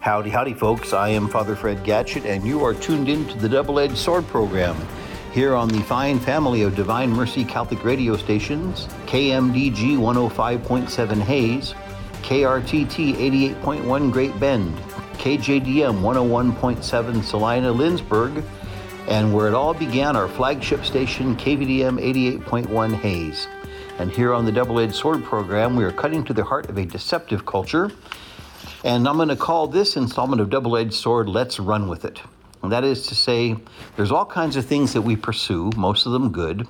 Howdy, howdy, folks. I am Father Fred Gatschet, and you are tuned in to the Double Edged Sword program here on the fine family of Divine Mercy Catholic radio stations KMDG 105.7 Hays, KRTT 88.1 Great Bend, KJDM 101.7 Salina Lindsborg, and where it all began, our flagship station KVDM 88.1 Hays. And here on the Double Edged Sword program, we are cutting to the heart of a deceptive culture. And I'm going to call this installment of Double Edged Sword Let's Run With It. And that is to say, there's all kinds of things that we pursue, most of them good.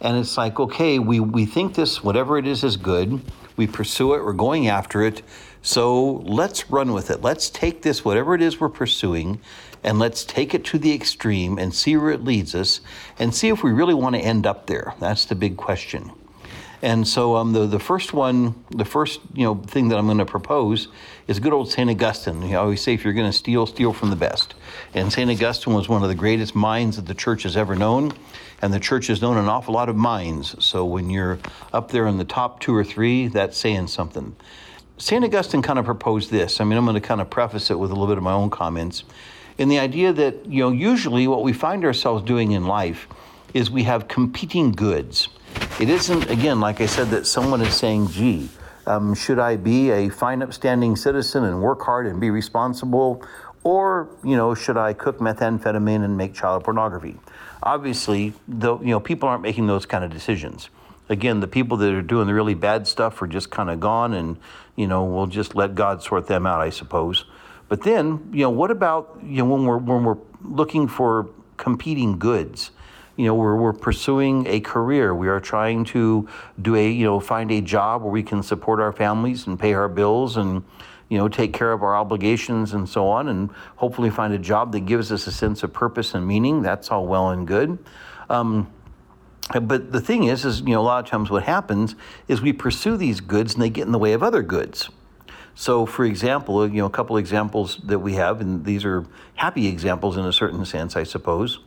And it's like, okay, we, we think this, whatever it is, is good. We pursue it, we're going after it. So let's run with it. Let's take this, whatever it is we're pursuing, and let's take it to the extreme and see where it leads us and see if we really want to end up there. That's the big question. And so um, the, the first one, the first you know thing that I'm going to propose is good old St. Augustine. You always say if you're going to steal, steal from the best. And St. Augustine was one of the greatest minds that the church has ever known. And the church has known an awful lot of minds. So when you're up there in the top two or three, that's saying something. St. Augustine kind of proposed this. I mean, I'm going to kind of preface it with a little bit of my own comments. In the idea that, you know, usually what we find ourselves doing in life is we have competing goods. It isn't, again, like I said, that someone is saying, gee, um, should I be a fine, upstanding citizen and work hard and be responsible? Or, you know, should I cook methamphetamine and make child pornography? Obviously, the, you know, people aren't making those kind of decisions. Again, the people that are doing the really bad stuff are just kind of gone and, you know, we'll just let God sort them out, I suppose. But then, you know, what about, you know, when we're, when we're looking for competing goods? You know we're, we're pursuing a career. We are trying to do a you know find a job where we can support our families and pay our bills and you know take care of our obligations and so on and hopefully find a job that gives us a sense of purpose and meaning. That's all well and good. Um, but the thing is is you know a lot of times what happens is we pursue these goods and they get in the way of other goods. So, for example, you know, a couple examples that we have, and these are happy examples in a certain sense, I suppose,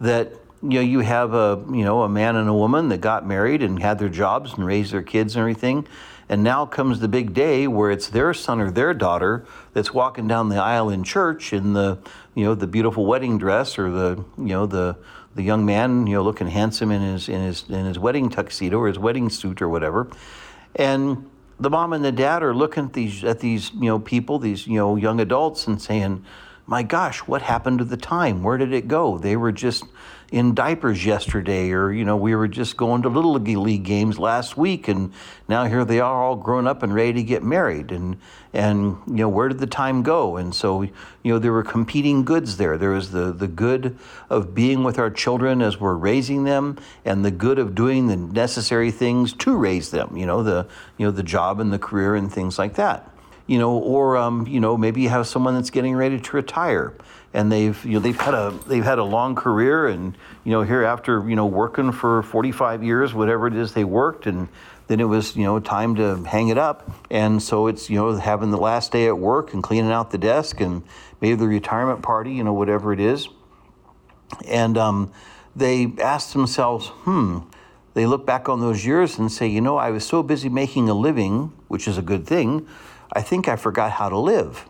that you know, you have a you know a man and a woman that got married and had their jobs and raised their kids and everything, and now comes the big day where it's their son or their daughter that's walking down the aisle in church in the you know the beautiful wedding dress or the you know the the young man you know looking handsome in his in his in his wedding tuxedo or his wedding suit or whatever, and the mom and the dad are looking at these at these you know people these you know young adults and saying, my gosh, what happened to the time? Where did it go? They were just in diapers yesterday, or, you know, we were just going to Little League games last week, and now here they are all grown up and ready to get married. And, and you know, where did the time go? And so, you know, there were competing goods there. There was the, the good of being with our children as we're raising them, and the good of doing the necessary things to raise them, you know, the, you know, the job and the career and things like that you know, or um, you know, maybe you have someone that's getting ready to retire, and they've you know they've had a they've had a long career and you know here after you know working for 45 years whatever it is they worked and then it was you know time to hang it up. And so it's you know having the last day at work and cleaning out the desk and maybe the retirement party you know whatever it is. And um, they ask themselves hmm. They look back on those years and say you know i was so busy making a living which is a good thing i think i forgot how to live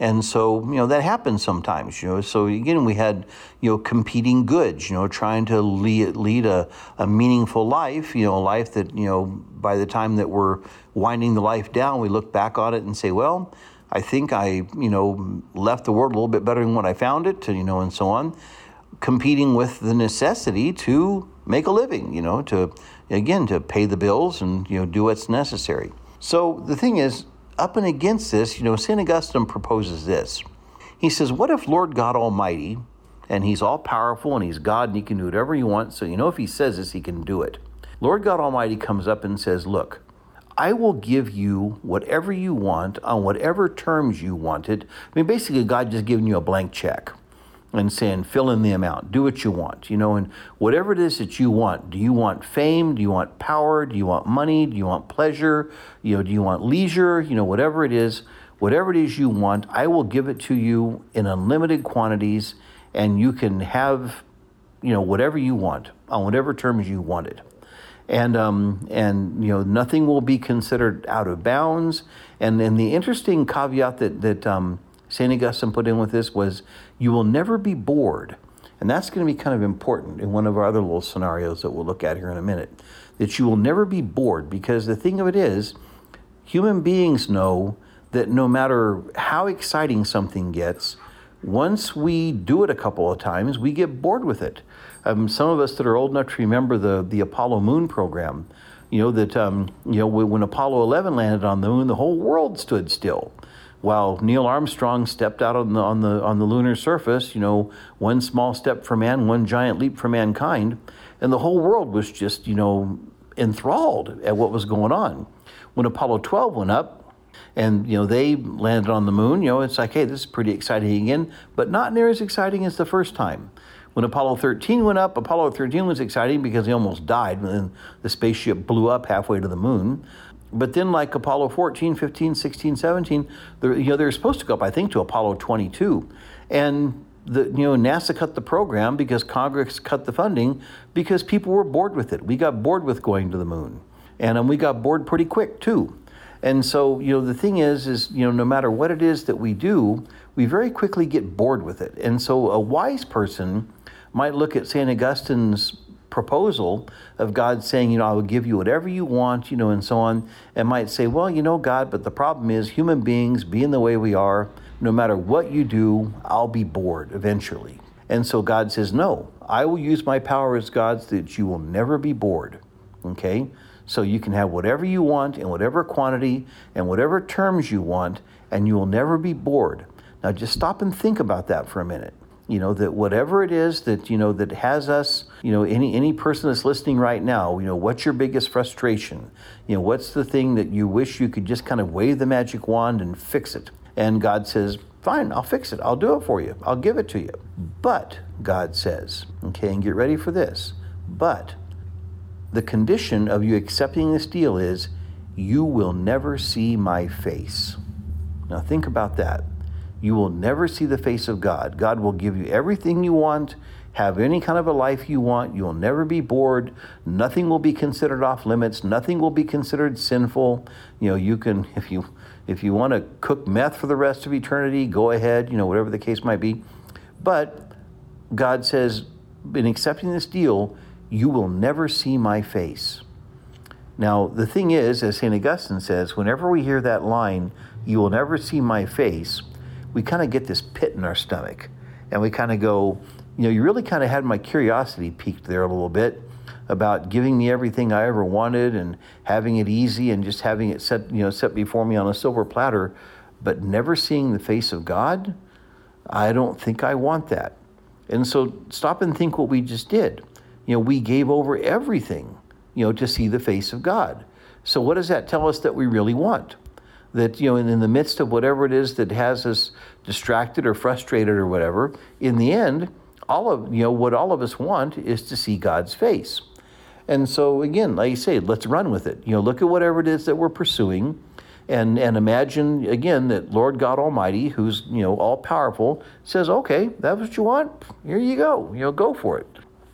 and so, you know, that happens sometimes, you know. So again, we had, you know, competing goods, you know, trying to lead, lead a, a meaningful life, you know, a life that, you know, by the time that we're winding the life down, we look back on it and say, well, I think I, you know, left the world a little bit better than when I found it, you know, and so on. Competing with the necessity to make a living, you know, to, again, to pay the bills and, you know, do what's necessary. So the thing is, up and against this, you know, St. Augustine proposes this. He says, What if Lord God Almighty, and He's all powerful and He's God and He can do whatever He wants, so you know if He says this, He can do it. Lord God Almighty comes up and says, Look, I will give you whatever you want on whatever terms you want it. I mean, basically, God just giving you a blank check and saying, fill in the amount, do what you want, you know, and whatever it is that you want. Do you want fame? Do you want power? Do you want money? Do you want pleasure? You know, do you want leisure? You know, whatever it is, whatever it is you want, I will give it to you in unlimited quantities, and you can have, you know, whatever you want on whatever terms you want it. And um, and you know nothing will be considered out of bounds. And and the interesting caveat that that um, St. Augustine put in with this was, You will never be bored. And that's going to be kind of important in one of our other little scenarios that we'll look at here in a minute. That you will never be bored because the thing of it is, human beings know that no matter how exciting something gets, once we do it a couple of times, we get bored with it. Um, some of us that are old enough to remember the, the Apollo moon program, you know, that, um, you know, when Apollo 11 landed on the moon, the whole world stood still. While Neil Armstrong stepped out on the, on the, on the lunar surface, you know, one small step for man, one giant leap for mankind, and the whole world was just, you know, enthralled at what was going on. When Apollo 12 went up, and you know they landed on the moon. You know, it's like, hey, this is pretty exciting again, but not near as exciting as the first time. When Apollo 13 went up, Apollo 13 was exciting because he almost died when the spaceship blew up halfway to the moon. But then, like Apollo 14, 15, 16, 17, you know, they're supposed to go up, I think, to Apollo 22. And the, you know, NASA cut the program because Congress cut the funding because people were bored with it. We got bored with going to the moon. And um, we got bored pretty quick, too. And so, you know, the thing is, is, you know, no matter what it is that we do, we very quickly get bored with it. And so a wise person might look at St. Augustine's proposal of God saying, you know, I will give you whatever you want, you know, and so on, and might say, well, you know, God, but the problem is human beings being the way we are, no matter what you do, I'll be bored eventually. And so God says, no, I will use my power as God so that you will never be bored. Okay? So you can have whatever you want in whatever quantity and whatever terms you want, and you will never be bored. Now just stop and think about that for a minute you know that whatever it is that you know that has us you know any any person that's listening right now you know what's your biggest frustration? You know what's the thing that you wish you could just kind of wave the magic wand and fix it? And god says fine i'll fix it. I'll do it for you. I'll give it to you. But god says okay and get ready for this but the condition of you accepting this deal is you will never see my face. Now think about that you will never see the face of God. God will give you everything you want, have any kind of a life you want. You'll never be bored. Nothing will be considered off limits. Nothing will be considered sinful. You know, you can if you if you want to cook meth for the rest of eternity, go ahead, you know, whatever the case might be. But God says in accepting this deal, you will never see my face. Now, the thing is, as St. Augustine says, whenever we hear that line, you will never see my face, we kind of get this pit in our stomach and we kind of go, you know, you really kind of had my curiosity piqued there a little bit about giving me everything I ever wanted and having it easy and just having it set, you know, set before me on a silver platter, but never seeing the face of God. I don't think I want that. And so stop and think what we just did. You know, we gave over everything, you know, to see the face of God. So what does that tell us that we really want? That you know in, in, the midst of whatever it is that has us distracted or frustrated or whatever in the end all of you know what all of us want is to see god's face. And so again like you say let's run with it. You know look at whatever it is that we're pursuing and and imagine again that lord god almighty who's you know all powerful says okay that's what you want? Here you go. You know go for it.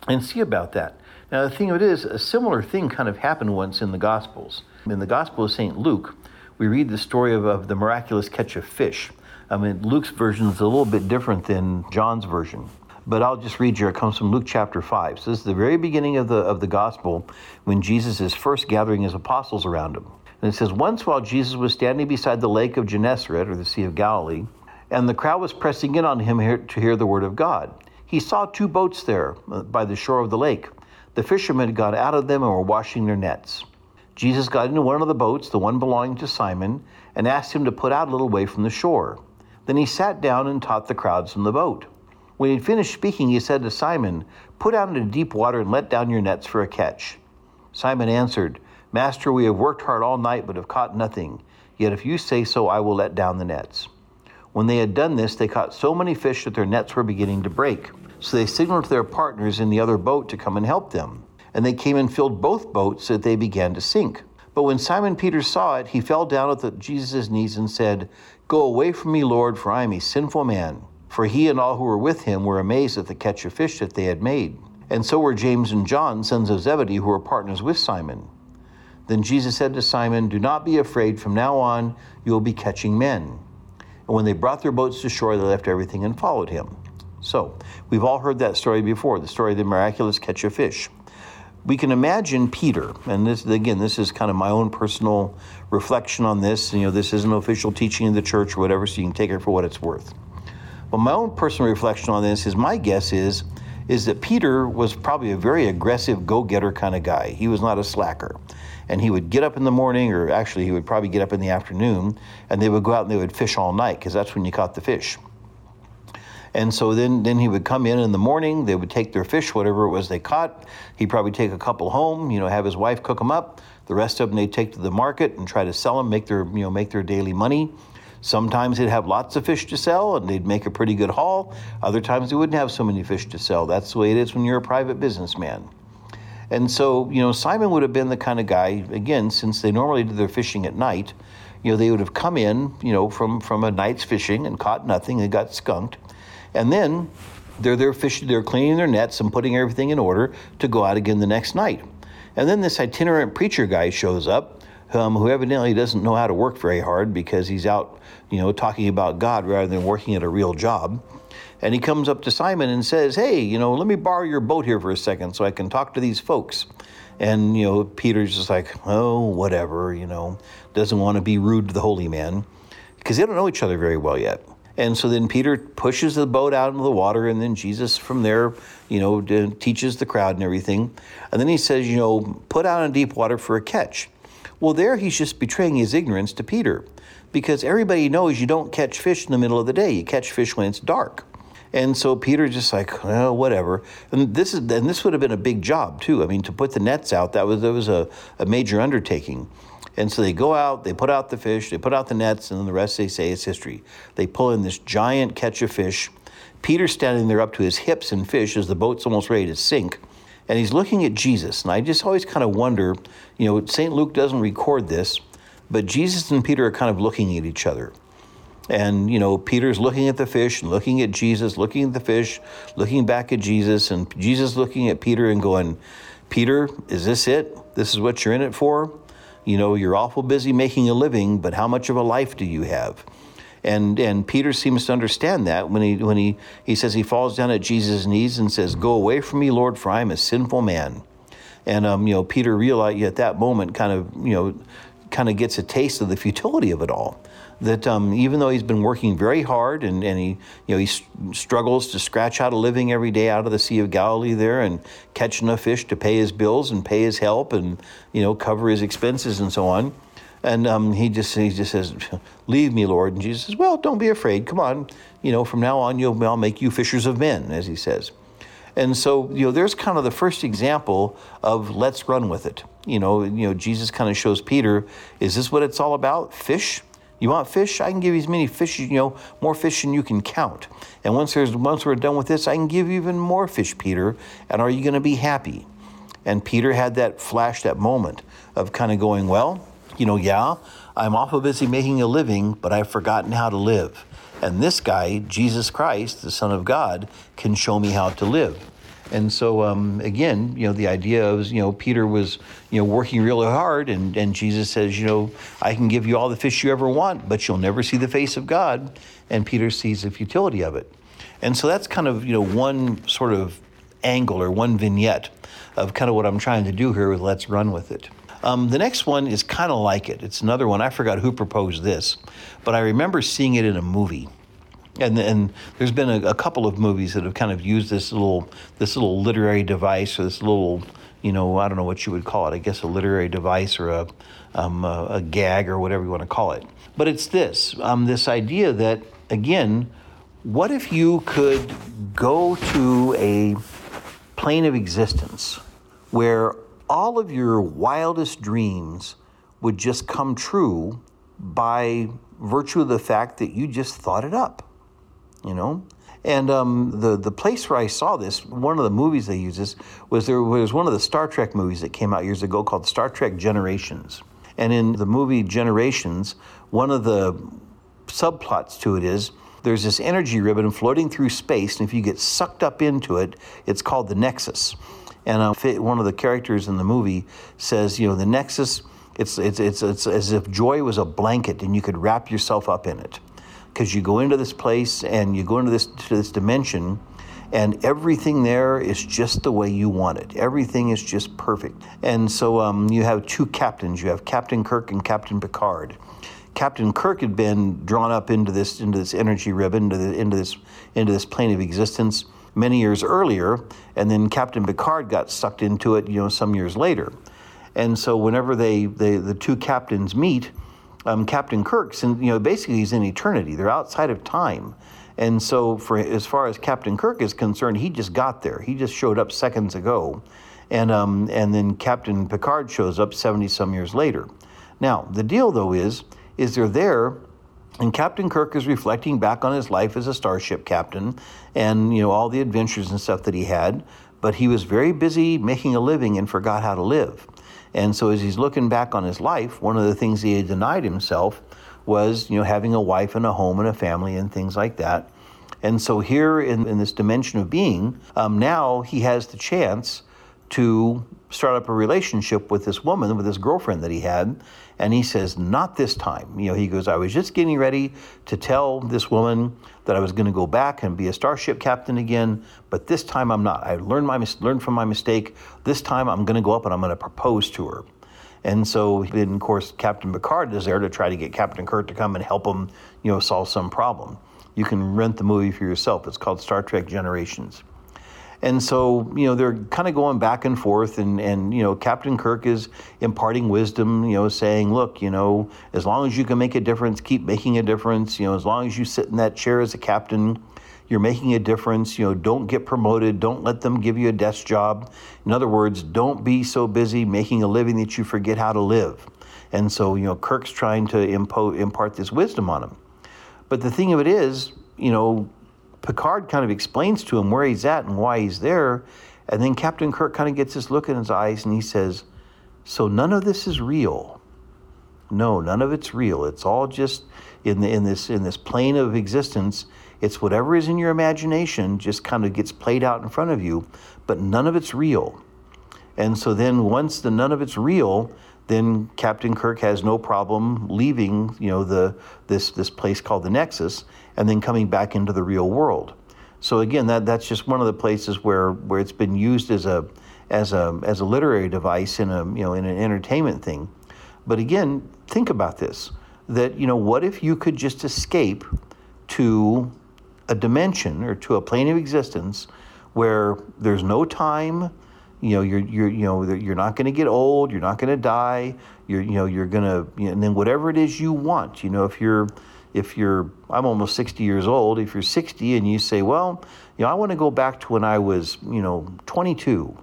And see about that. Now the thing of it is a similar thing kind of happened once in the gospels. In the gospel of st luke we read the story of, of the miraculous catch of fish. I mean, Luke's version is a little bit different than John's version. But I'll just read you. It comes from Luke chapter 5. So this is the very beginning of the, of the gospel when Jesus is first gathering his apostles around him. And it says, Once while Jesus was standing beside the lake of Gennesaret, or the Sea of Galilee, and the crowd was pressing in on him here to hear the word of God, he saw two boats there uh, by the shore of the lake. The fishermen had got out of them and were washing their nets. Jesus got into one of the boats, the one belonging to Simon, and asked him to put out a little way from the shore. Then he sat down and taught the crowds from the boat. When he had finished speaking, he said to Simon, Put out into deep water and let down your nets for a catch. Simon answered, Master, we have worked hard all night, but have caught nothing. Yet if you say so, I will let down the nets. When they had done this, they caught so many fish that their nets were beginning to break. So they signaled to their partners in the other boat to come and help them and they came and filled both boats so that they began to sink. But when Simon Peter saw it, he fell down at Jesus' knees and said, Go away from me, Lord, for I am a sinful man. For he and all who were with him were amazed at the catch of fish that they had made. And so were James and John, sons of Zebedee, who were partners with Simon. Then Jesus said to Simon, Do not be afraid, from now on you will be catching men. And when they brought their boats to shore, they left everything and followed him. So, we've all heard that story before the story of the miraculous catch of fish. We can imagine Peter, and this again, this is kind of my own personal reflection on this. You know, this isn't official teaching of the church or whatever, so you can take it for what it's worth. But my own personal reflection on this is my guess is is that Peter was probably a very aggressive go-getter kind of guy. He was not a slacker. And he would get up in the morning, or actually he would probably get up in the afternoon, and they would go out and they would fish all night because that's when you caught the fish. And so then, then he would come in in the morning. They would take their fish, whatever it was they caught. He'd probably take a couple home, you know, have his wife cook them up. The rest of them they'd take to the market and try to sell them, make their, you know, make their daily money. Sometimes they'd have lots of fish to sell and they'd make a pretty good haul. Other times they wouldn't have so many fish to sell. That's the way it is when you're a private businessman. And so, you know, Simon would have been the kind of guy, again, since they normally did their fishing at night, you know, they would have come in, you know, from, from a night's fishing and caught nothing and got skunked. And then they're there fishing, they're cleaning their nets and putting everything in order to go out again the next night. And then this itinerant preacher guy shows up, um, who evidently doesn't know how to work very hard because he's out, you know, talking about God rather than working at a real job. And he comes up to Simon and says, Hey, you know, let me borrow your boat here for a second so I can talk to these folks. And, you know, Peter's just like, Oh, whatever, you know, doesn't want to be rude to the holy man because they don't know each other very well yet. And so then Peter pushes the boat out into the water, and then Jesus from there, you know, teaches the crowd and everything. And then he says, you know, put out in deep water for a catch. Well, there he's just betraying his ignorance to Peter because everybody knows you don't catch fish in the middle of the day. You catch fish when it's dark. And so Peter's just like, whatever. And this is and this would have been a big job too. I mean, to put the nets out, that was that was a, a major undertaking. And so they go out, they put out the fish, they put out the nets, and then the rest they say is history. They pull in this giant catch of fish. Peter's standing there up to his hips in fish as the boat's almost ready to sink. And he's looking at Jesus. And I just always kind of wonder, you know, St. Luke doesn't record this, but Jesus and Peter are kind of looking at each other. And, you know, Peter's looking at the fish and looking at Jesus, looking at the fish, looking back at Jesus, and Jesus looking at Peter and going, Peter, is this it? This is what you're in it for? You know, you're awful busy making a living, but how much of a life do you have? And and Peter seems to understand that when he when he he says he falls down at Jesus' knees and says, "Go away from me, Lord, for I am a sinful man." And um, you know, Peter realized at that moment, kind of you know, kind of gets a taste of the futility of it all that um, even though he's been working very hard and, and he, you know, he struggles to scratch out a living every day out of the Sea of Galilee there and catch enough fish to pay his bills and pay his help and, you know, cover his expenses and so on. And um, he just he just says, "Leave me, Lord." And Jesus says, "Well, don't be afraid. Come on. You know, from now on, you'll I'll make you fishers of men," as he says. And so, you know, there's kind of the first example of let's run with it. You know, you know, Jesus kind of shows Peter, "Is this what it's all about? Fish? You want fish? I can give you as many fish, you know, more fish than you can count. And once there's once we're done with this, I can give you even more fish, Peter. And are you going to be happy? And Peter had that flash, that moment of kind of going, well, you know, yeah, I'm awful busy making a living, but I've forgotten how to live. And this guy, Jesus Christ, the Son of God, can show me how to live. And so, um, again, you know, the idea of, you know, Peter was, you know, working really hard, and, and Jesus says, you know, I can give you all the fish you ever want, but you'll never see the face of God. And Peter sees the futility of it. And so that's kind of, you know, one sort of angle or one vignette of kind of what I'm trying to do here with Let's Run With It. Um, the next one is kind of like it. It's another one. I forgot who proposed this, but I remember seeing it in a movie and and there's been a, a, couple of movies that have kind of used this little this little literary device or this little you know I don't know what you would call it I guess a literary device or a um, a, a, gag or whatever you want to call it but it's this um, this idea that again what if you could go to a plane of existence where all of your wildest dreams would just come true by virtue of the fact that you just thought it up you know. And um, the the place where I saw this, one of the movies they use this was there was one of the Star Trek movies that came out years ago called Star Trek Generations. And in the movie Generations, one of the subplots to it is there's this energy ribbon floating through space, and if you get sucked up into it, it's called the Nexus. And uh, one of the characters in the movie says, you know, the Nexus, it's, it's, it's, it's as if joy was a blanket and you could wrap yourself up in it because you go into this place and you go into this to this dimension and everything there is just the way you want it. Everything is just perfect. And so um, you have two captains. You have Captain Kirk and Captain Picard. Captain Kirk had been drawn up into this into this energy ribbon, into, the, into this into this plane of existence many years earlier, and then Captain Picard got sucked into it, you know, some years later. And so whenever they, they the two captains meet, um, Captain Kirk's, and you know, basically he's in eternity. They're outside of time. And so, for as far as Captain Kirk is concerned, he just got there. He just showed up seconds ago, and um, and then Captain Picard shows up seventy some years later. Now, the deal though is, is they're there, and Captain Kirk is reflecting back on his life as a starship captain, and you know all the adventures and stuff that he had. But he was very busy making a living and forgot how to live. And so, as he's looking back on his life, one of the things he had denied himself was you know having a wife and a home and a family and things like that. And so here in, in this dimension of being, um, now he has the chance to start up a relationship with this woman, with this girlfriend that he had. And he says, Not this time. You know, he goes, I was just getting ready to tell this woman that I was going to go back and be a starship captain again, but this time I'm not. I learned, my, learned from my mistake. This time I'm going to go up and I'm going to propose to her. And so, then, of course, Captain Picard is there to try to get Captain Kirk to come and help him, you know, solve some problem. You can rent the movie for yourself. It's called Star Trek Generations. And so, you know, they're kind of going back and forth, and, and, you know, Captain Kirk is imparting wisdom, you know, saying, look, you know, as long as you can make a difference, keep making a difference. You know, as long as you sit in that chair as a captain, you're making a difference. You know, don't get promoted. Don't let them give you a desk job. In other words, don't be so busy making a living that you forget how to live. And so, you know, Kirk's trying to impo- impart this wisdom on him. But the thing of it is, you know, Picard kind of explains to him where he's at and why he's there. And then Captain Kirk kind of gets this look in his eyes and he says, So none of this is real. No, none of it's real. It's all just in, the, in, this, in this plane of existence it's whatever is in your imagination just kind of gets played out in front of you, but none of it's real. And so then once the none of it's real, then Captain Kirk has no problem leaving, you know, the this this place called the Nexus and then coming back into the real world. So again, that that's just one of the places where where it's been used as a as a as a literary device in a you know in an entertainment thing. But again, think about this that you know what if you could just escape to a dimension or to a plane of existence where there's no time you know you're you're you know you're not going to get old you're not going to die you're you know you're going to you know, and then whatever it is you want you know if you're if you're I'm almost 60 years old if you're 60 and you say well you know I want to go back to when I was you know 22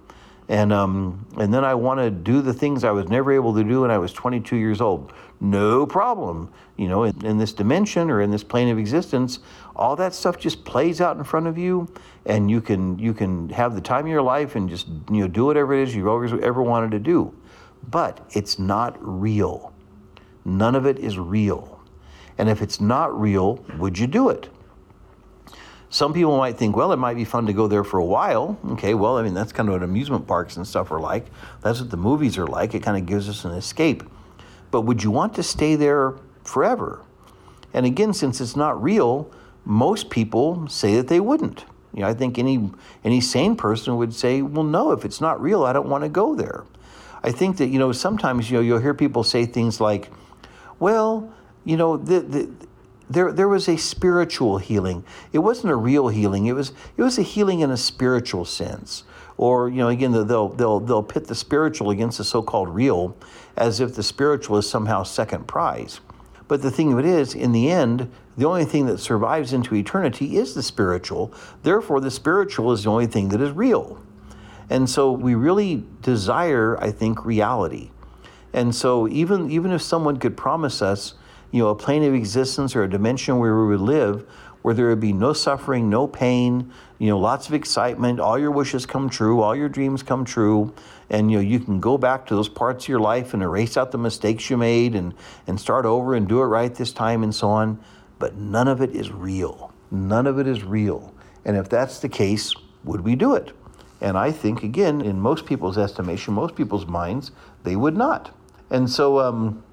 and um, and then I want to do the things I was never able to do when I was 22 years old. No problem. You know, in, in, this dimension or in this plane of existence, all that stuff just plays out in front of you, and you can you can have the time of your life and just you know do whatever it is you've always ever wanted to do. But it's not real. None of it is real. And if it's not real, would you do it? Some people might think, well, it might be fun to go there for a while. Okay, well, I mean, that's kind of what amusement parks and stuff are like. That's what the movies are like. It kind of gives us an escape. But would you want to stay there forever? And again, since it's not real, most people say that they wouldn't. You know, I think any any sane person would say, well, no, if it's not real, I don't want to go there. I think that you know sometimes you know you'll hear people say things like, well, you know, the, the there, there was a spiritual healing. It wasn't a real healing. It was, it was a healing in a spiritual sense. Or, you know, again, they'll, they'll, they'll pit the spiritual against the so called real as if the spiritual is somehow second prize. But the thing of it is, in the end, the only thing that survives into eternity is the spiritual. Therefore, the spiritual is the only thing that is real. And so we really desire, I think, reality. And so even, even if someone could promise us, you know, a plane of existence or a dimension where we would live where there would be no suffering, no pain, you know, lots of excitement, all your wishes come true, all your dreams come true, and you know, you can go back to those parts of your life and erase out the mistakes you made and and start over and do it right this time and so on, but none of it is real. None of it is real. And if that's the case, would we do it? And I think again, in most people's estimation, most people's minds, they would not. And so um,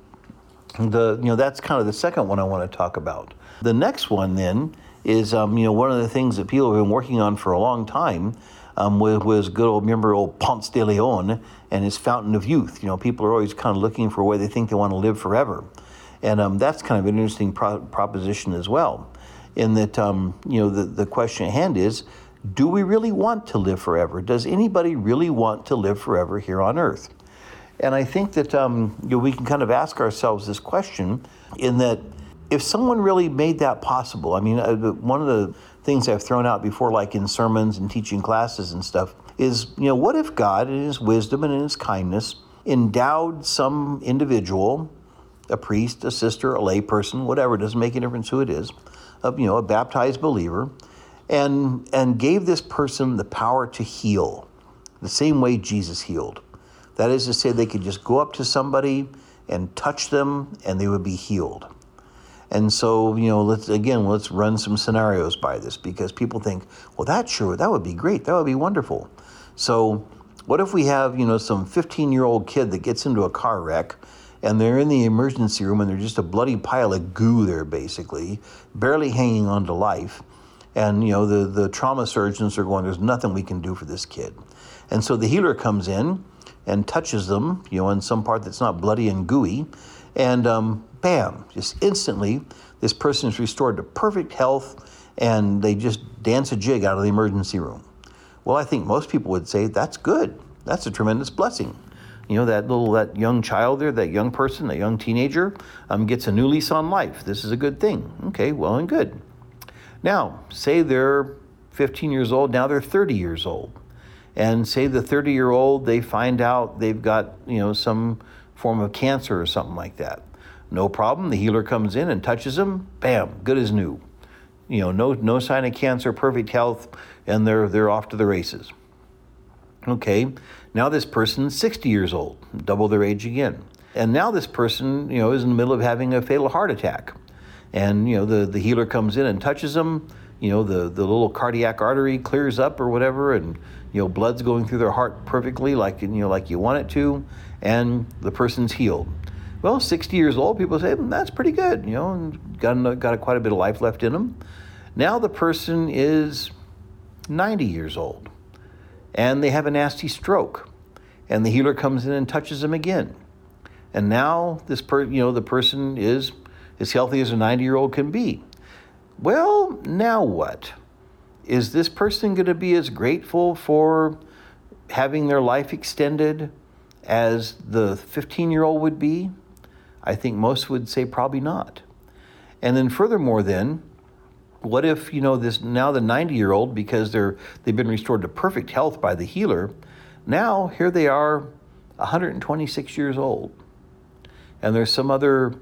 the you know that's kind of the second one I want to talk about. The next one then is um, you know one of the things that people have been working on for a long time um, was, was good old remember old Ponce de Leon and his Fountain of Youth. You know people are always kind of looking for where they think they want to live forever, and um, that's kind of an interesting pro- proposition as well. In that um, you know the the question at hand is. Do we really want to live forever? Does anybody really want to live forever here on earth? And I think that um, you know, we can kind of ask ourselves this question in that if someone really made that possible, I mean, uh, one of the things I've thrown out before, like in sermons and teaching classes and stuff, is you know, what if God, in His wisdom and in His kindness, endowed some individual, a priest, a sister, a layperson, whatever, doesn't make a difference who it is, a, you know, a baptized believer, and and gave this person the power to heal, the same way Jesus healed. That is to say, they could just go up to somebody and touch them and they would be healed. And so, you know, let's again, let's run some scenarios by this because people think, well, that sure, that would be great. That would be wonderful. So, what if we have, you know, some 15 year old kid that gets into a car wreck and they're in the emergency room and they're just a bloody pile of goo there, basically, barely hanging on to life. And, you know, the, the trauma surgeons are going, there's nothing we can do for this kid. And so the healer comes in and touches them, you know, in some part that's not bloody and gooey, and um, bam, just instantly, this person is restored to perfect health, and they just dance a jig out of the emergency room. Well, I think most people would say that's good. That's a tremendous blessing. You know, that little that young child there, that young person, that young teenager, um, gets a new lease on life. This is a good thing. Okay, well and good. Now, say they're 15 years old. Now they're 30 years old and say the 30 year old they find out they've got you know some form of cancer or something like that no problem the healer comes in and touches them bam good as new you know no no sign of cancer perfect health and they're they're off to the races okay now this person's 60 years old double their age again. And now this person you know is in the middle of having a fatal heart attack. And you know the the healer comes in and touches them. You know the the little cardiac artery clears up or whatever and you know blood's going through their heart perfectly like you know like you want it to and the person's healed. Well 60 years old people say mm, that's pretty good you know and got, got a, quite a bit of life left in them. Now the person is 90 years old and they have a nasty stroke and the healer comes in and touches them again and now this per you know the person is as healthy as a 90 year old can be well, now what? Is this person going to be as grateful for having their life extended as the 15 year old would be? I think most would say probably not. And then furthermore, then, what if, you know, this now the 90 year old, because they're they've been restored to perfect health by the healer, now here they are 126 years old. And there's some other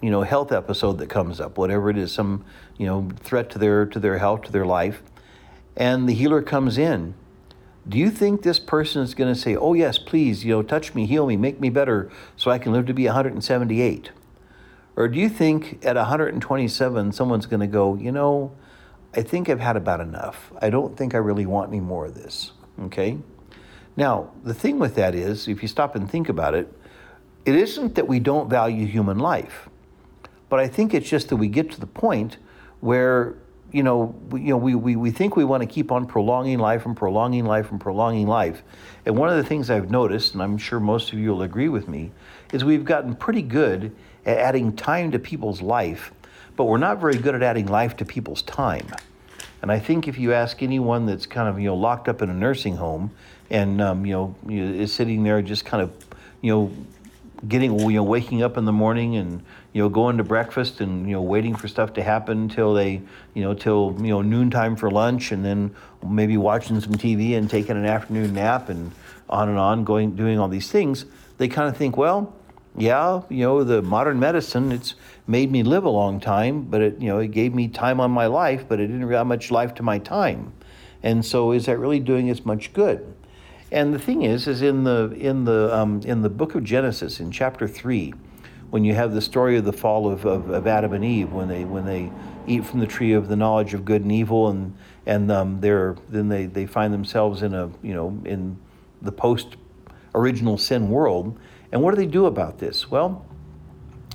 you know health episode that comes up whatever it is some you know threat to their to their health to their life. And the healer comes in. Do you think this person is going to say oh yes please you know touch me heal me make me better so i can live to be 178 or do you think at 127 someone's going to go you know i think i've had about enough i don't think i really want any more of this okay now the thing with that is if you stop and think about it it isn't that we don't value human life but I think it's just that we get to the point where you know, we, you know, we, we, we think we want to keep on prolonging life and prolonging life and prolonging life. And one of the things I've noticed, and I'm sure most of you will agree with me, is we've gotten pretty good at adding time to people's life, but we're not very good at adding life to people's time. And I think if you ask anyone that's kind of you know locked up in a nursing home and um, you know is sitting there just kind of you know getting you know waking up in the morning and you know going to breakfast and you know waiting for stuff to happen till they you know till you know noontime for lunch and then maybe watching some TV and taking an afternoon nap and on and on going doing all these things they kind of think well yeah you know the modern medicine it's made me live a long time but it you know it gave me time on my life but it didn't have much life to my time and so is that really doing as much good and the thing is, is in the in the um, in the book of Genesis, in chapter three, when you have the story of the fall of, of, of, Adam and Eve, when they when they eat from the tree of the knowledge of good and evil, and and um, they're then they, they find themselves in a you know in the post original sin world. And what do they do about this? Well,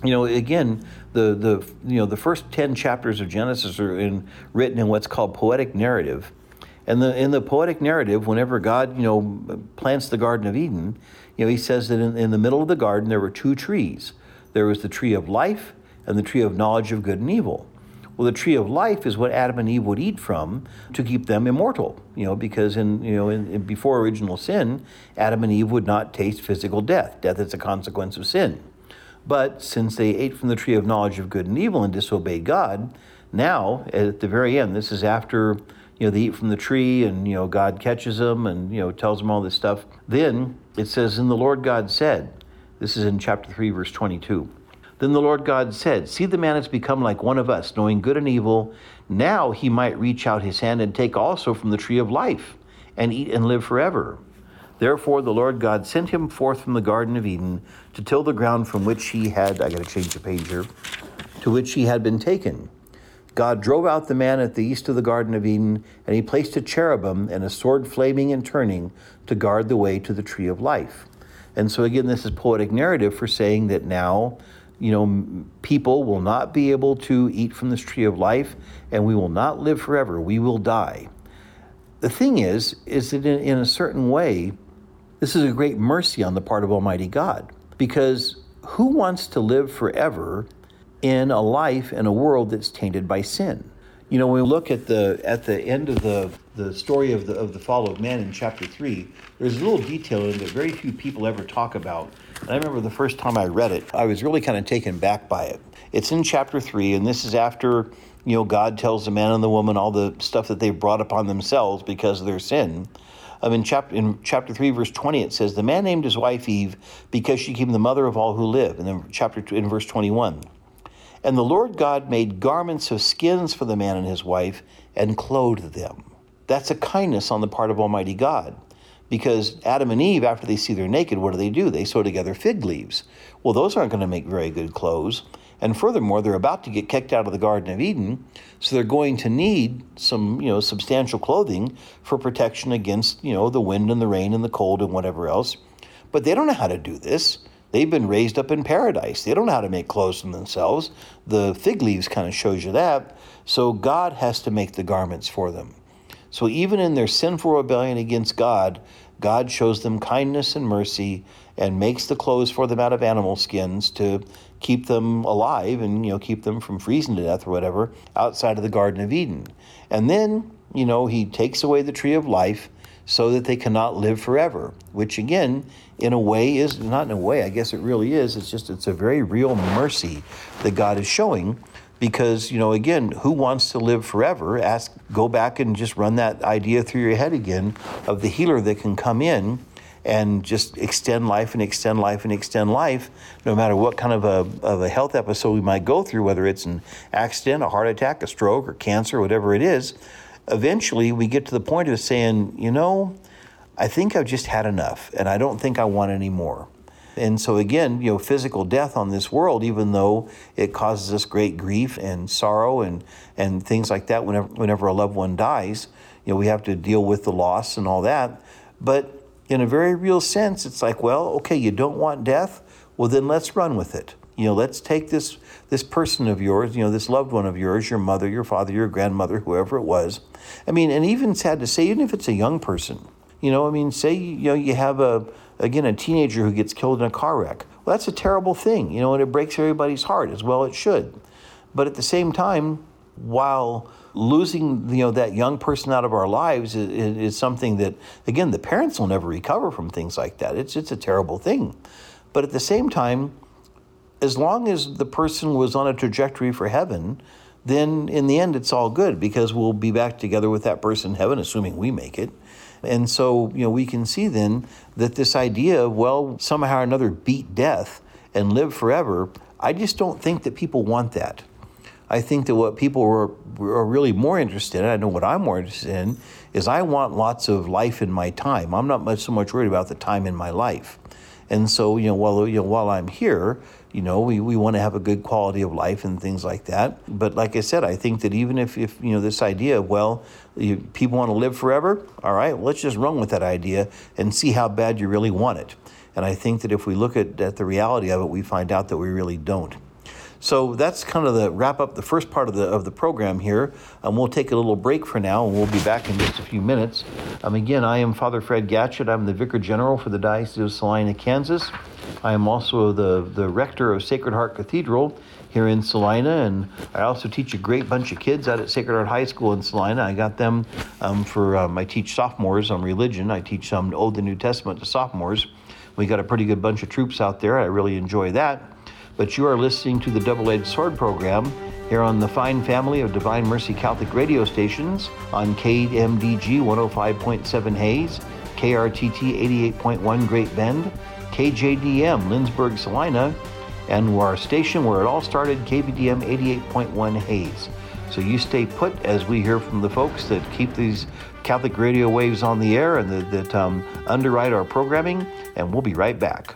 you know, again, the the you know the first ten chapters of Genesis are in, written in what's called poetic narrative, and the in the poetic narrative, whenever God you know plants the Garden of Eden, you know He says that in, in the middle of the garden there were two trees. There was the tree of life and the tree of knowledge of good and evil. Well, the tree of life is what Adam and Eve would eat from to keep them immortal. You know, because in you know in, in before original sin, Adam and Eve would not taste physical death. Death is a consequence of sin. But since they ate from the tree of knowledge of good and evil and disobeyed God, now at the very end, this is after you know they eat from the tree and you know God catches them and you know tells them all this stuff. Then it says, "And the Lord God said," this is in chapter three, verse twenty-two. Then the Lord God said, See, the man has become like one of us, knowing good and evil. Now he might reach out his hand and take also from the tree of life, and eat and live forever. Therefore, the Lord God sent him forth from the Garden of Eden to till the ground from which he had, I got to change the page here, to which he had been taken. God drove out the man at the east of the Garden of Eden, and he placed a cherubim and a sword flaming and turning to guard the way to the tree of life. And so, again, this is poetic narrative for saying that now, you know, people will not be able to eat from this tree of life, and we will not live forever. We will die. The thing is, is that in, in a certain way, this is a great mercy on the part of Almighty God because who wants to live forever in a life in a world that's tainted by sin? You know, when we look at the at the end of the the story of the of the fall of man in chapter three, there's a little detail in that very few people ever talk about. And I remember the first time I read it, I was really kind of taken back by it. It's in chapter three, and this is after you know God tells the man and the woman all the stuff that they've brought upon themselves because of their sin. Um, in, chapter, in chapter 3, verse 20, it says, The man named his wife Eve because she became the mother of all who live. And then chapter 2, in verse 21. And the Lord God made garments of skins for the man and his wife and clothed them. That's a kindness on the part of Almighty God. Because Adam and Eve, after they see they're naked, what do they do? They sew together fig leaves. Well, those aren't going to make very good clothes. And furthermore, they're about to get kicked out of the Garden of Eden, so they're going to need some, you know, substantial clothing for protection against, you know, the wind and the rain and the cold and whatever else. But they don't know how to do this. They've been raised up in paradise. They don't know how to make clothes for themselves. The fig leaves kind of shows you that. So God has to make the garments for them. So even in their sinful rebellion against God, God shows them kindness and mercy and makes the clothes for them out of animal skins to keep them alive and you know keep them from freezing to death or whatever outside of the garden of Eden. And then, you know, he takes away the tree of life so that they cannot live forever, which again, in a way is not in a way, I guess it really is. It's just it's a very real mercy that God is showing because you know again who wants to live forever? Ask go back and just run that idea through your head again of the healer that can come in and just extend life and extend life and extend life no matter what kind of a, of a health episode we might go through whether it's an accident a heart attack a stroke or cancer whatever it is eventually we get to the point of saying you know i think i've just had enough and i don't think i want any more and so again, you know, physical death on this world, even though it causes us great grief and sorrow and, and things like that whenever, whenever a loved one dies, you know, we have to deal with the loss and all that. But in a very real sense, it's like, well, okay, you don't want death? Well, then let's run with it. You know, let's take this this person of yours, you know, this loved one of yours, your mother, your father, your grandmother, whoever it was. I mean, and even sad to say, even if it's a young person, you know, I mean, say you know you have a again, a teenager who gets killed in a car wreck. Well, that's a terrible thing, you know, and it breaks everybody's heart as well it should. But at the same time, while losing you know that young person out of our lives is, is, something that again the parents will never recover from things like that it's it's a terrible thing but at the same time as long as the person was on a trajectory for heaven then in the end it's all good because we'll be back together with that person in heaven assuming we make it and so, you know, we can see then that this idea of, well, somehow or another beat death and live forever, I just don't think that people want that. I think that what people are, are really more interested in, I know what I'm more interested in, is I want lots of life in my time. I'm not much so much worried about the time in my life. And so, you know, while, you know, while I'm here, you know, we, we want to have a good quality of life and things like that. But like I said, I think that even if, if you know, this idea of, well, you, people want to live forever, all right, well, let's just run with that idea and see how bad you really want it. And I think that if we look at, at the reality of it, we find out that we really don't. So that's kind of the wrap up the first part of the of the program here. Um, we'll take a little break for now, and we'll be back in just a few minutes. Um, again, I am Father Fred Gatschet. I'm the Vicar General for the Diocese of Salina, Kansas. I am also the the rector of Sacred Heart Cathedral here in Salina, and I also teach a great bunch of kids out at Sacred Heart High School in Salina. I got them um, for um, I teach sophomores on religion. I teach some Old the New Testament to sophomores. We got a pretty good bunch of troops out there. I really enjoy that but you are listening to the Double Edged Sword program here on the fine family of Divine Mercy Catholic radio stations on KMDG 105.7 Hays, KRTT 88.1 Great Bend, KJDM Lindsborg Salina, and our station where it all started, KVDM 88.1 Hays. So you stay put as we hear from the folks that keep these Catholic radio waves on the air and that, that um, underwrite our programming, and we'll be right back.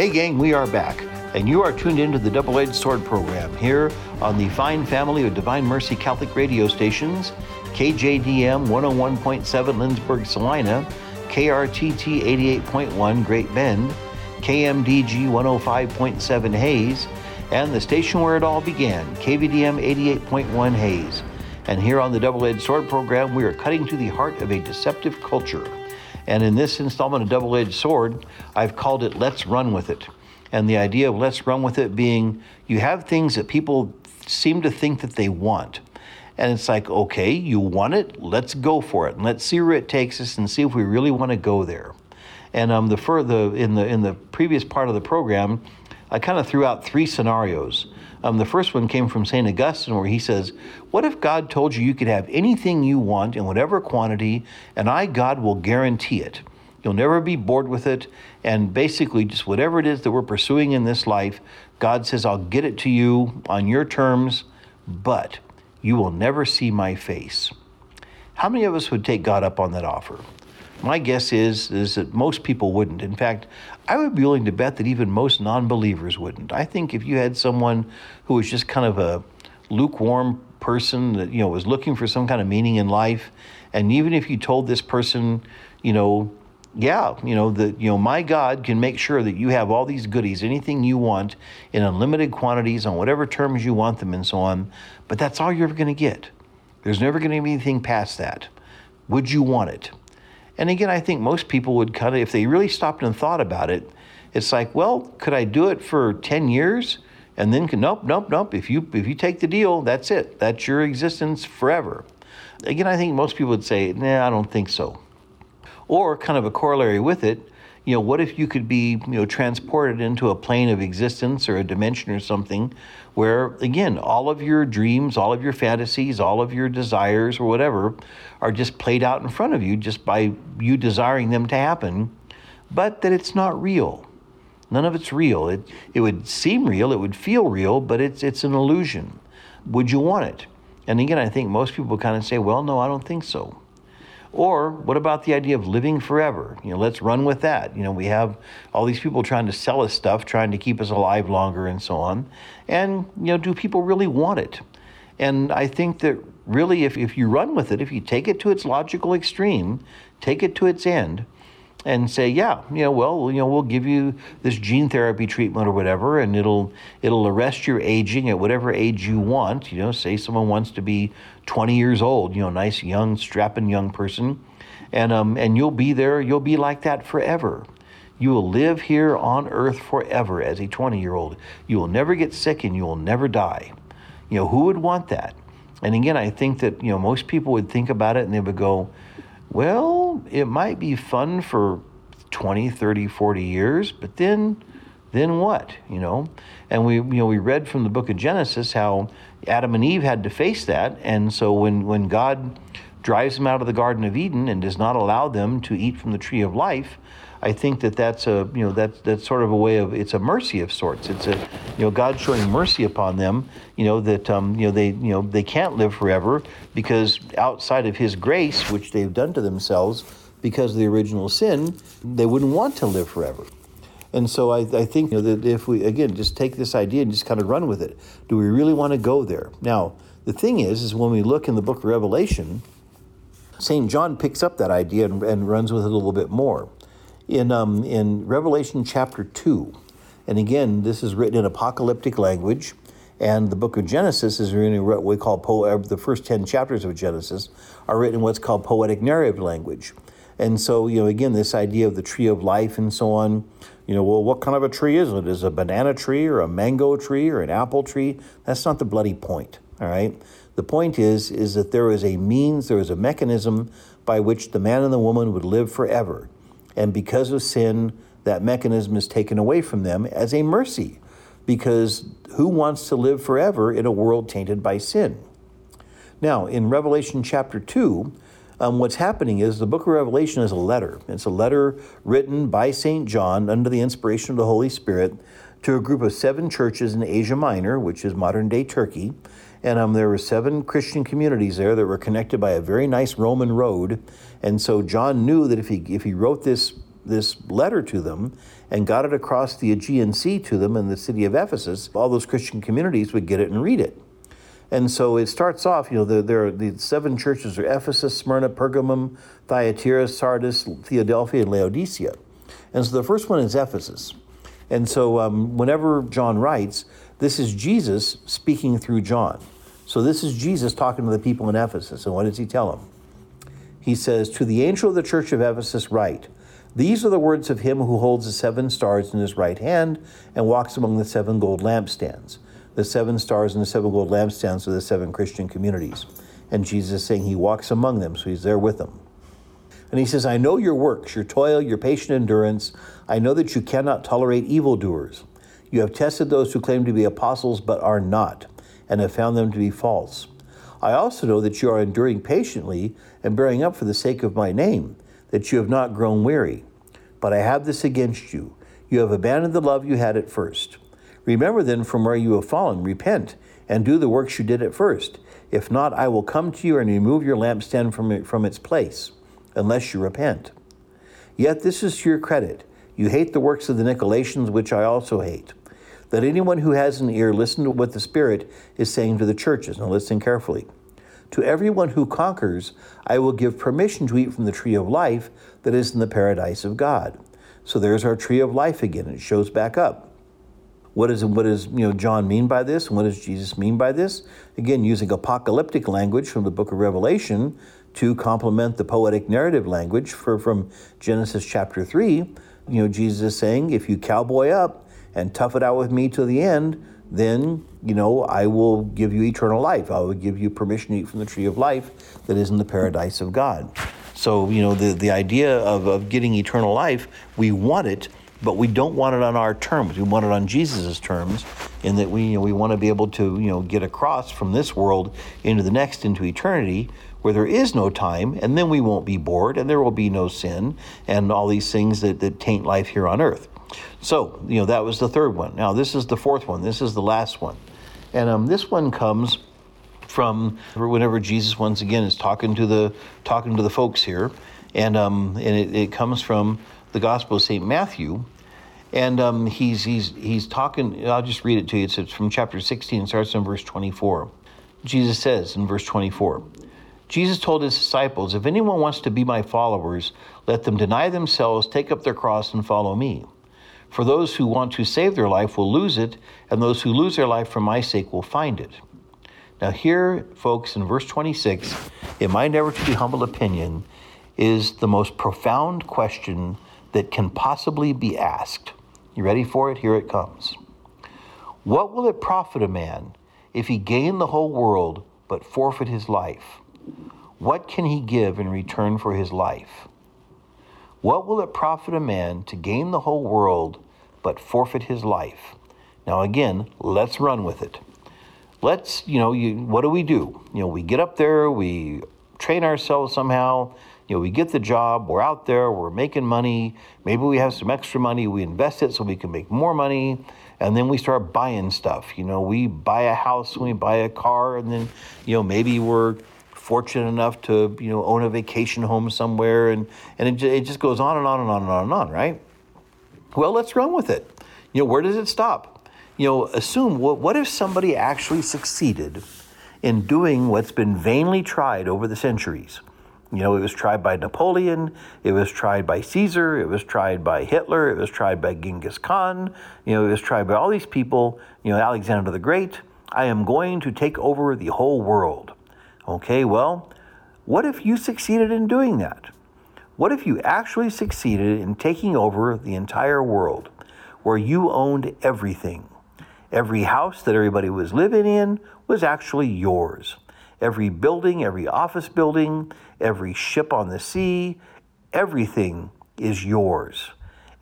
Hey, gang, we are back, and you are tuned into the Double Edged Sword program here on the fine family of Divine Mercy Catholic radio stations KJDM 101.7 Lindsborg, Salina, KRTT 88.1 Great Bend, KMDG 105.7 Hays, and the station where it all began, KVDM 88.1 Hays. And here on the Double Edged Sword program, we are cutting to the heart of a deceptive culture. And in this installment of Double Edged Sword, I've called it Let's Run With It. And the idea of let's run with it being you have things that people seem to think that they want. And it's like, okay, you want it, let's go for it. And let's see where it takes us and see if we really want to go there. And um, the further in the in the previous part of the program, I kind of threw out three scenarios. Um, the first one came from St. Augustine, where he says, What if God told you you could have anything you want in whatever quantity, and I, God, will guarantee it? You'll never be bored with it. And basically, just whatever it is that we're pursuing in this life, God says, I'll get it to you on your terms, but you will never see my face. How many of us would take God up on that offer? My guess is, is that most people wouldn't. In fact, I would be willing to bet that even most non believers wouldn't. I think if you had someone who was just kind of a lukewarm person that, you know, was looking for some kind of meaning in life, and even if you told this person, you know, yeah, you know, that, you know, my God can make sure that you have all these goodies, anything you want in unlimited quantities on whatever terms you want them and so on, but that's all you're ever going to get. There's never going to be anything past that. Would you want it? And again, I think most people would kind of, if they really stopped and thought about it, it's like, well, could I do it for 10 years? And then, nope, nope, nope. If you if you take the deal, that's it. That's your existence forever. Again, I think most people would say, nah, I don't think so. Or kind of a corollary with it, you know, what if you could be, you know, transported into a plane of existence or a dimension or something where, again, all of your dreams, all of your fantasies, all of your desires or whatever are just played out in front of you just by you desiring them to happen, but that it's not real. None of it's real. It, it would seem real, it would feel real, but it's, it's an illusion. Would you want it? And again, I think most people kind of say, well, no, I don't think so. Or what about the idea of living forever? You know, let's run with that. You know, we have all these people trying to sell us stuff, trying to keep us alive longer and so on. And, you know, do people really want it? And I think that really, if, if you run with it, if you take it to its logical extreme, take it to its end, and say, yeah, you know, well, you know, we'll give you this gene therapy treatment or whatever, and it'll it'll arrest your aging at whatever age you want. You know, say someone wants to be 20 years old, you know, nice young strapping young person, and um and you'll be there, you'll be like that forever. You will live here on earth forever as a 20 year old. You will never get sick and you will never die. You know, who would want that? And again, I think that, you know, most people would think about it and they would go, well, it might be fun for 20, 30, 40 years, but then then what, you know? And we you know we read from the book of Genesis how Adam and Eve had to face that, and so when when God drives them out of the garden of Eden and does not allow them to eat from the tree of life, I think that that's a you know that's that's sort of a way of it's a mercy of sorts. It's a you know God showing mercy upon them. You know that um, you know they you know they can't live forever because outside of His grace, which they've done to themselves because of the original sin, they wouldn't want to live forever. And so I, I think you know, that if we again just take this idea and just kind of run with it, do we really want to go there? Now the thing is, is when we look in the book of Revelation, St. John picks up that idea and, and runs with it a little bit more in, um, in Revelation chapter 2. And again, this is written in apocalyptic language. And the book of Genesis is written what we call po- uh, the first 10 chapters of Genesis are written in what's called poetic narrative language. And so, you know, again, this idea of the tree of life and so on, you know, well, what kind of a tree is it? Is it a banana tree or a mango tree or an apple tree? That's not the bloody point, all right? The point is, is that there is a means, there is a mechanism by which the man and the woman would live forever. And because of sin, that mechanism is taken away from them as a mercy because who wants to live forever in a world tainted by sin? Now, in Revelation chapter 2, um, what's happening is the book of Revelation is a letter. It's a letter written by St. John under the inspiration of the Holy Spirit to a group of seven churches in Asia Minor, which is modern day Turkey. And um, there were seven Christian communities there that were connected by a very nice Roman road. And so John knew that if he, if he wrote this, this letter to them, and got it across the Aegean Sea to them in the city of Ephesus, all those Christian communities would get it and read it. And so it starts off, you know, there, there are the seven churches are Ephesus, Smyrna, Pergamum, Thyatira, Sardis, Philadelphia, and Laodicea. And so the first one is Ephesus. And so um, whenever John writes, this is Jesus speaking through John. So this is Jesus talking to the people in Ephesus. And what does he tell them? He says, To the angel of the church of Ephesus, write, these are the words of him who holds the seven stars in his right hand and walks among the seven gold lampstands. The seven stars and the seven gold lampstands are the seven Christian communities. And Jesus is saying he walks among them, so he's there with them. And he says, I know your works, your toil, your patient endurance. I know that you cannot tolerate evildoers. You have tested those who claim to be apostles but are not, and have found them to be false. I also know that you are enduring patiently and bearing up for the sake of my name that you have not grown weary. But I have this against you. You have abandoned the love you had at first. Remember then from where you have fallen, repent, and do the works you did at first. If not, I will come to you and remove your lampstand from, from its place, unless you repent. Yet this is to your credit. You hate the works of the Nicolaitans, which I also hate. Let anyone who has an ear listen to what the Spirit is saying to the churches. Now listen carefully. To everyone who conquers, I will give permission to eat from the tree of life that is in the paradise of God. So there's our tree of life again. It shows back up. What does you know John mean by this? And what does Jesus mean by this? Again, using apocalyptic language from the book of Revelation to complement the poetic narrative language for, from Genesis chapter three. You know, Jesus is saying, if you cowboy up and tough it out with me to the end, then, you know, I will give you eternal life. I will give you permission to eat from the tree of life that is in the paradise of God. So, you know, the, the idea of, of getting eternal life, we want it, but we don't want it on our terms. We want it on Jesus' terms, in that we, you know, we want to be able to, you know, get across from this world into the next, into eternity, where there is no time, and then we won't be bored, and there will be no sin, and all these things that, that taint life here on earth. So, you know, that was the third one. Now, this is the fourth one. This is the last one. And um, this one comes from whenever Jesus once again is talking to the talking to the folks here, and um, and it, it comes from the Gospel of Saint Matthew, and um, he's he's he's talking. I'll just read it to you. It's, it's from chapter sixteen. It starts in verse twenty four. Jesus says in verse twenty four. Jesus told his disciples, If anyone wants to be my followers, let them deny themselves, take up their cross, and follow me. For those who want to save their life will lose it, and those who lose their life for my sake will find it. Now, here, folks, in verse 26, in my never to be humble opinion, is the most profound question that can possibly be asked. You ready for it? Here it comes. What will it profit a man if he gain the whole world but forfeit his life? What can he give in return for his life? What will it profit a man to gain the whole world but forfeit his life? Now, again, let's run with it. Let's, you know, you, what do we do? You know, we get up there, we train ourselves somehow, you know, we get the job, we're out there, we're making money, maybe we have some extra money, we invest it so we can make more money, and then we start buying stuff. You know, we buy a house, we buy a car, and then, you know, maybe we're fortunate enough to you know own a vacation home somewhere, and and it, it just goes on and on and on and on and on, right? Well, let's run with it. You know, where does it stop? You know, assume what what if somebody actually succeeded in doing what's been vainly tried over the centuries? You know, it was tried by Napoleon, it was tried by Caesar, it was tried by Hitler, it was tried by Genghis Khan, you know, it was tried by all these people, you know, Alexander the Great. I am going to take over the whole world. Okay, well, what if you succeeded in doing that? What if you actually succeeded in taking over the entire world where you owned everything? Every house that everybody was living in was actually yours. Every building, every office building, every ship on the sea, everything is yours.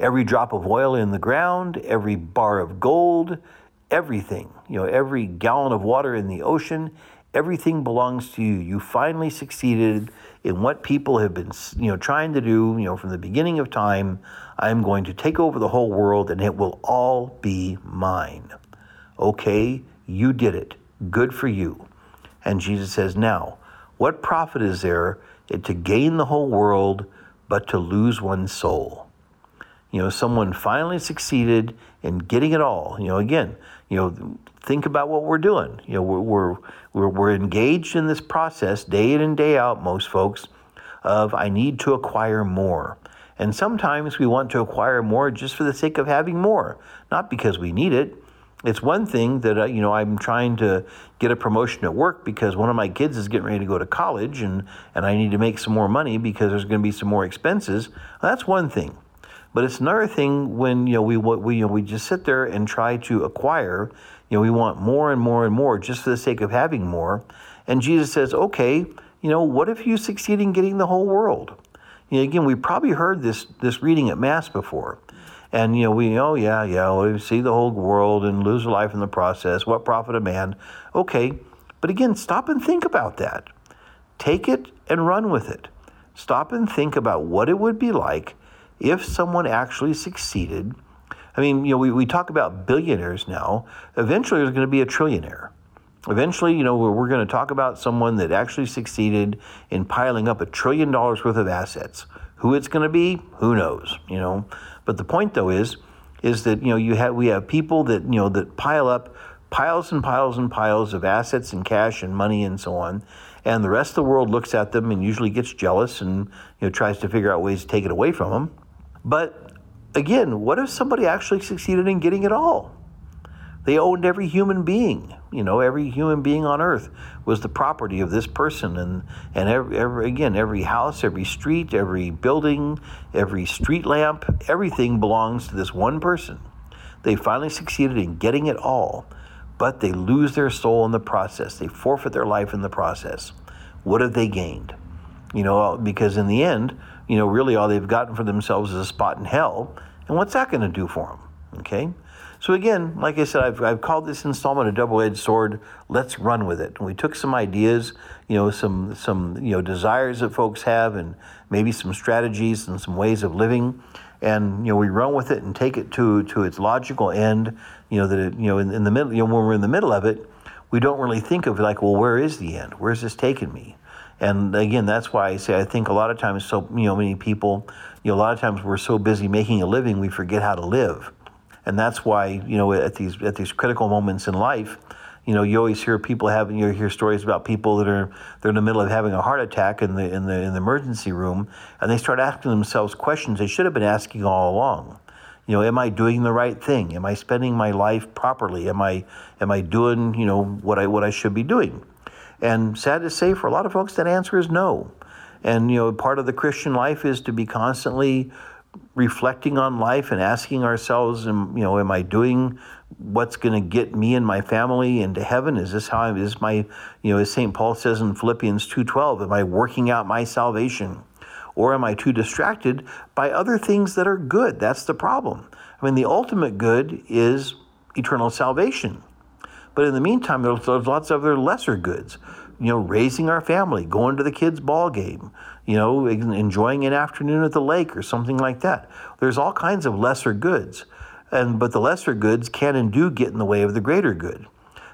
Every drop of oil in the ground, every bar of gold, everything, you know, every gallon of water in the ocean, everything belongs to you. You finally succeeded in what people have been, you know, trying to do, you know, from the beginning of time. I'm going to take over the whole world and it will all be mine. Okay, you did it. Good for you. And Jesus says, Now, what profit is there to gain the whole world but to lose one's soul? You know, someone finally succeeded in getting it all. You know, again, you know, think about what we're doing. You know, we're, we're, we're engaged in this process day in and day out, most folks, of I need to acquire more. And sometimes we want to acquire more just for the sake of having more, not because we need it. It's one thing that uh, you know I'm trying to get a promotion at work because one of my kids is getting ready to go to college and and I need to make some more money because there's going to be some more expenses. That's one thing. But it's another thing when you know we we you know, we just sit there and try to acquire. You know, we want more and more and more just for the sake of having more. And Jesus says, "Okay, you know, what if you succeed in getting the whole world?" You know, again, we probably heard this this reading at mass before. And you know, we oh yeah, yeah, we see the whole world and lose a life in the process. What profit a man? Okay, but again, stop and think about that. Take it and run with it. Stop and think about what it would be like if someone actually succeeded. I mean, you know, we, we talk about billionaires now. Eventually, there's going to be a trillionaire. Eventually, you know, we're, we're going to talk about someone that actually succeeded in piling up a trillion dollars worth of assets. Who it's going to be, who knows, you know. But the point though is, is that you know you have we have people that you know that pile up piles and piles and piles of assets and cash and money and so on, and the rest of the world looks at them and usually gets jealous and you know tries to figure out ways to take it away from them. But again, what if somebody actually succeeded in getting it all? They owned every human being. You know, every human being on earth was the property of this person, and and every, every, again, every house, every street, every building, every street lamp, everything belongs to this one person. They finally succeeded in getting it all, but they lose their soul in the process. They forfeit their life in the process. What have they gained? You know, uh, because in the end, you know, really all they've gotten for themselves is a spot in hell, and what's that going to do for them? Okay. So again, like I said, I've, I've called this installment a double-edged sword. Let's run with it. We took some ideas, you know, some some you know desires that folks have, and maybe some strategies and some ways of living, and you know we run with it and take it to to its logical end. You know that it, you know in, in the middle, you know when we're in the middle of it, we don't really think of it like, well, where is the end? Where's this taking me? And again, that's why I say I think a lot of times, so you know, many people, you know, a lot of times we're so busy making a living, we forget how to live and that's why you know at these at these critical moments in life you know you always hear people having you hear stories about people that are they're in the middle of having a heart attack in the in the in the emergency room and they start asking themselves questions they should have been asking all along. You know am i doing the right thing? Am i spending my life properly? Am i am i doing you know what i what i should be doing? And sad to say for a lot of folks that answer is no. And you know part of the christian life is to be constantly reflecting on life and asking ourselves, you know, am I doing what's going to get me and my family into heaven? Is this how I, is my, you know, as St. Paul says in Philippians 2.12, am I working out my salvation? Or am I too distracted by other things that are good? That's the problem. I mean, the ultimate good is eternal salvation. But in the meantime, there's lots of other lesser goods. You know, raising our family, going to the kids' ball game, you know, enjoying an afternoon at the lake or something like that. There's all kinds of lesser goods. And but the lesser goods can and do get in the way of the greater good.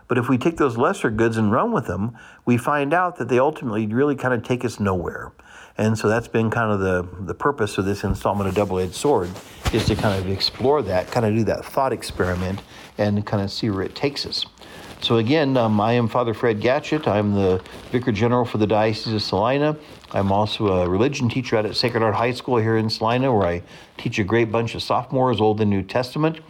But if we take those lesser goods and run with them, we find out that they ultimately really kind of take us nowhere. And so that's been kind of the, the purpose of this installment of Double Edged Sword is to kind of explore that, kind of do that thought experiment and kind of see where it takes us. So, again, um, I am Father Fred Gatschet. I'm the Vicar General for the Diocese of Salina. I'm also a religion teacher out at Sacred Heart High School here in Salina, where I teach a great bunch of sophomores, Old and New Testament.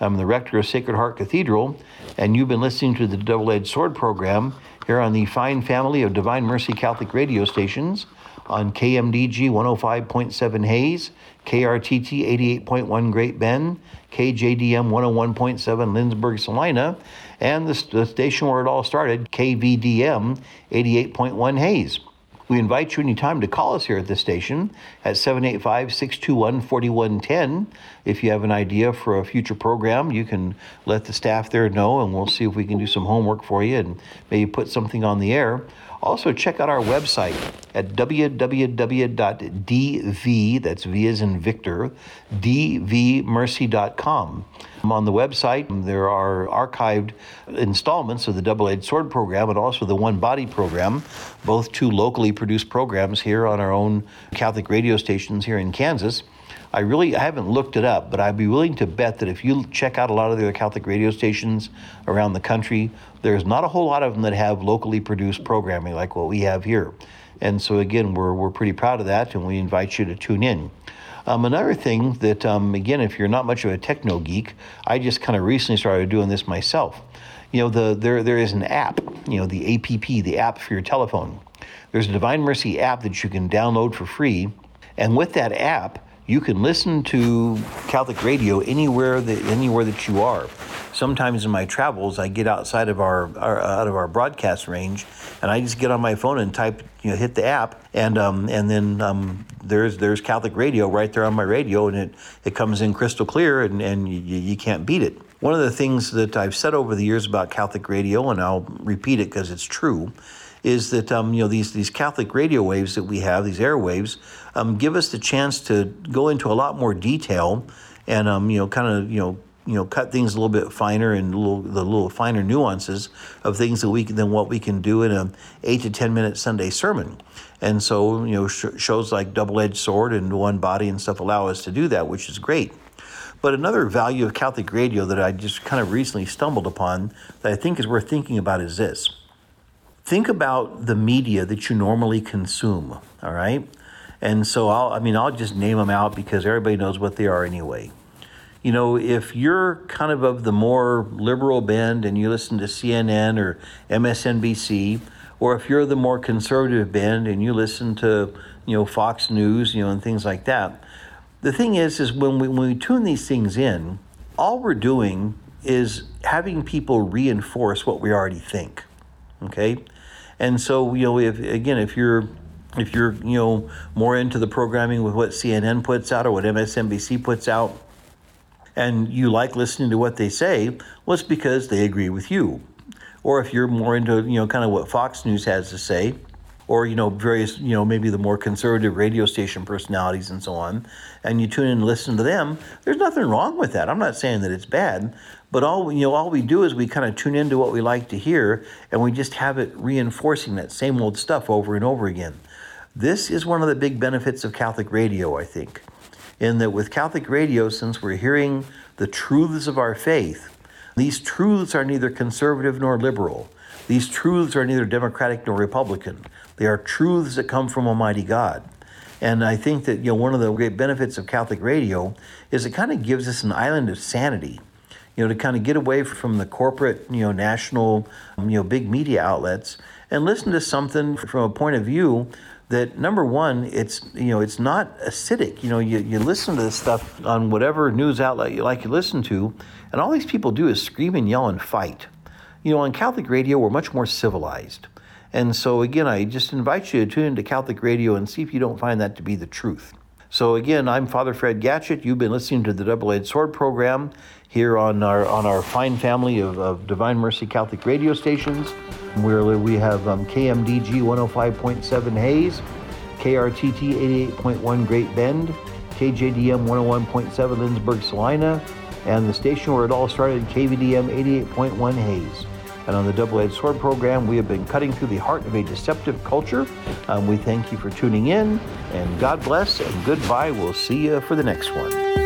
I'm the rector of Sacred Heart Cathedral, and you've been listening to the Double Edged Sword program here on the fine family of Divine Mercy Catholic radio stations on KMDG 105.7 Hays, KRTT 88.1 Great Bend, KJDM 101.7 Lindsborg Salina, and the, the station where it all started, KVDM 88.1 Hays. We invite you anytime to call us here at the station at 785 621 4110. If you have an idea for a future program, you can let the staff there know, and we'll see if we can do some homework for you and maybe put something on the air. Also, check out our website at www.dv, that's V as in Victor, dvmercy.com. On the website, there are archived installments of the Double Edged Sword program and also the One Body program, both two locally produced programs here on our own Catholic radio stations here in Kansas. I really I haven't looked it up, but I'd be willing to bet that if you check out a lot of the other Catholic radio stations around the country, there's not a whole lot of them that have locally produced programming like what we have here. And so again, we're we're pretty proud of that, and we invite you to tune in. Um, another thing that um, again, if you're not much of a techno geek, I just kind of recently started doing this myself. You know, the there there is an app. You know, the APP, the app for your telephone. There's a Divine Mercy app that you can download for free, and with that app you can listen to Catholic radio anywhere that anywhere that you are. Sometimes in my travels, I get outside of our, our out of our broadcast range, and I just get on my phone and type, you know, hit the app, and um, and then um, there's there's Catholic radio right there on my radio, and it it comes in crystal clear, and and you, you can't beat it. One of the things that I've said over the years about Catholic radio, and I'll repeat it because it's true, is that um, you know these these Catholic radio waves that we have, these airwaves, um, give us the chance to go into a lot more detail and um, you know kind of you know you know cut things a little bit finer and little, the little finer nuances of things that we can, than what we can do in a eight to ten minute Sunday sermon. And so you know sh- shows like Double Edged Sword and One Body and stuff allow us to do that, which is great. But another value of Catholic radio that I just kind of recently stumbled upon that I think is worth thinking about is this think about the media that you normally consume, all right? And so I'll, I mean, I'll just name them out because everybody knows what they are anyway. You know, if you're kind of of the more liberal bend and you listen to CNN or MSNBC, or if you're the more conservative bend and you listen to, you know, Fox News, you know, and things like that, the thing is, is when we, when we tune these things in, all we're doing is having people reinforce what we already think. Okay? And so, you know, if again, if you're if you're you know more into the programming with what CNN puts out or what MSNBC puts out, and you like listening to what they say, well, it's because they agree with you. Or if you're more into you know kind of what Fox News has to say, or you know various you know maybe the more conservative radio station personalities and so on and you tune in and listen to them there's nothing wrong with that. I'm not saying that it's bad but all you know all we do is we kind of tune into what we like to hear and we just have it reinforcing that same old stuff over and over again. This is one of the big benefits of catholic radio i think in that with catholic radio since we're hearing the truths of our faith these truths are neither conservative nor liberal. These truths are neither democratic nor republican they are truths that come from Almighty God. And I think that you know one of the great benefits of Catholic radio is it kind of gives us an island of sanity. You know, to kind of get away from the corporate, you know, national, um, you know, big media outlets and listen to something from a point of view that number one, it's you know, it's not acidic. You know, you, you listen to this stuff on whatever news outlet you like you listen to, and all these people do is scream and yell and fight. You know, on Catholic radio, we're much more civilized. And so, again, I just invite you to tune into Catholic radio and see if you don't find that to be the truth. So, again, I'm Father Fred Gatschet. You've been listening to the Double Edged Sword program here on our on our fine family of, of Divine Mercy Catholic radio stations. We have um, KMDG 105.7 Hays, KRTT 88.1 Great Bend, KJDM 101.7 Lindsborg Salina, and the station where it all started, KVDM 88.1 Hays. And on the Double Edged Sword program, we have been cutting through the heart of a deceptive culture. Um, we thank you for tuning in, and God bless, and goodbye. We'll see you for the next one.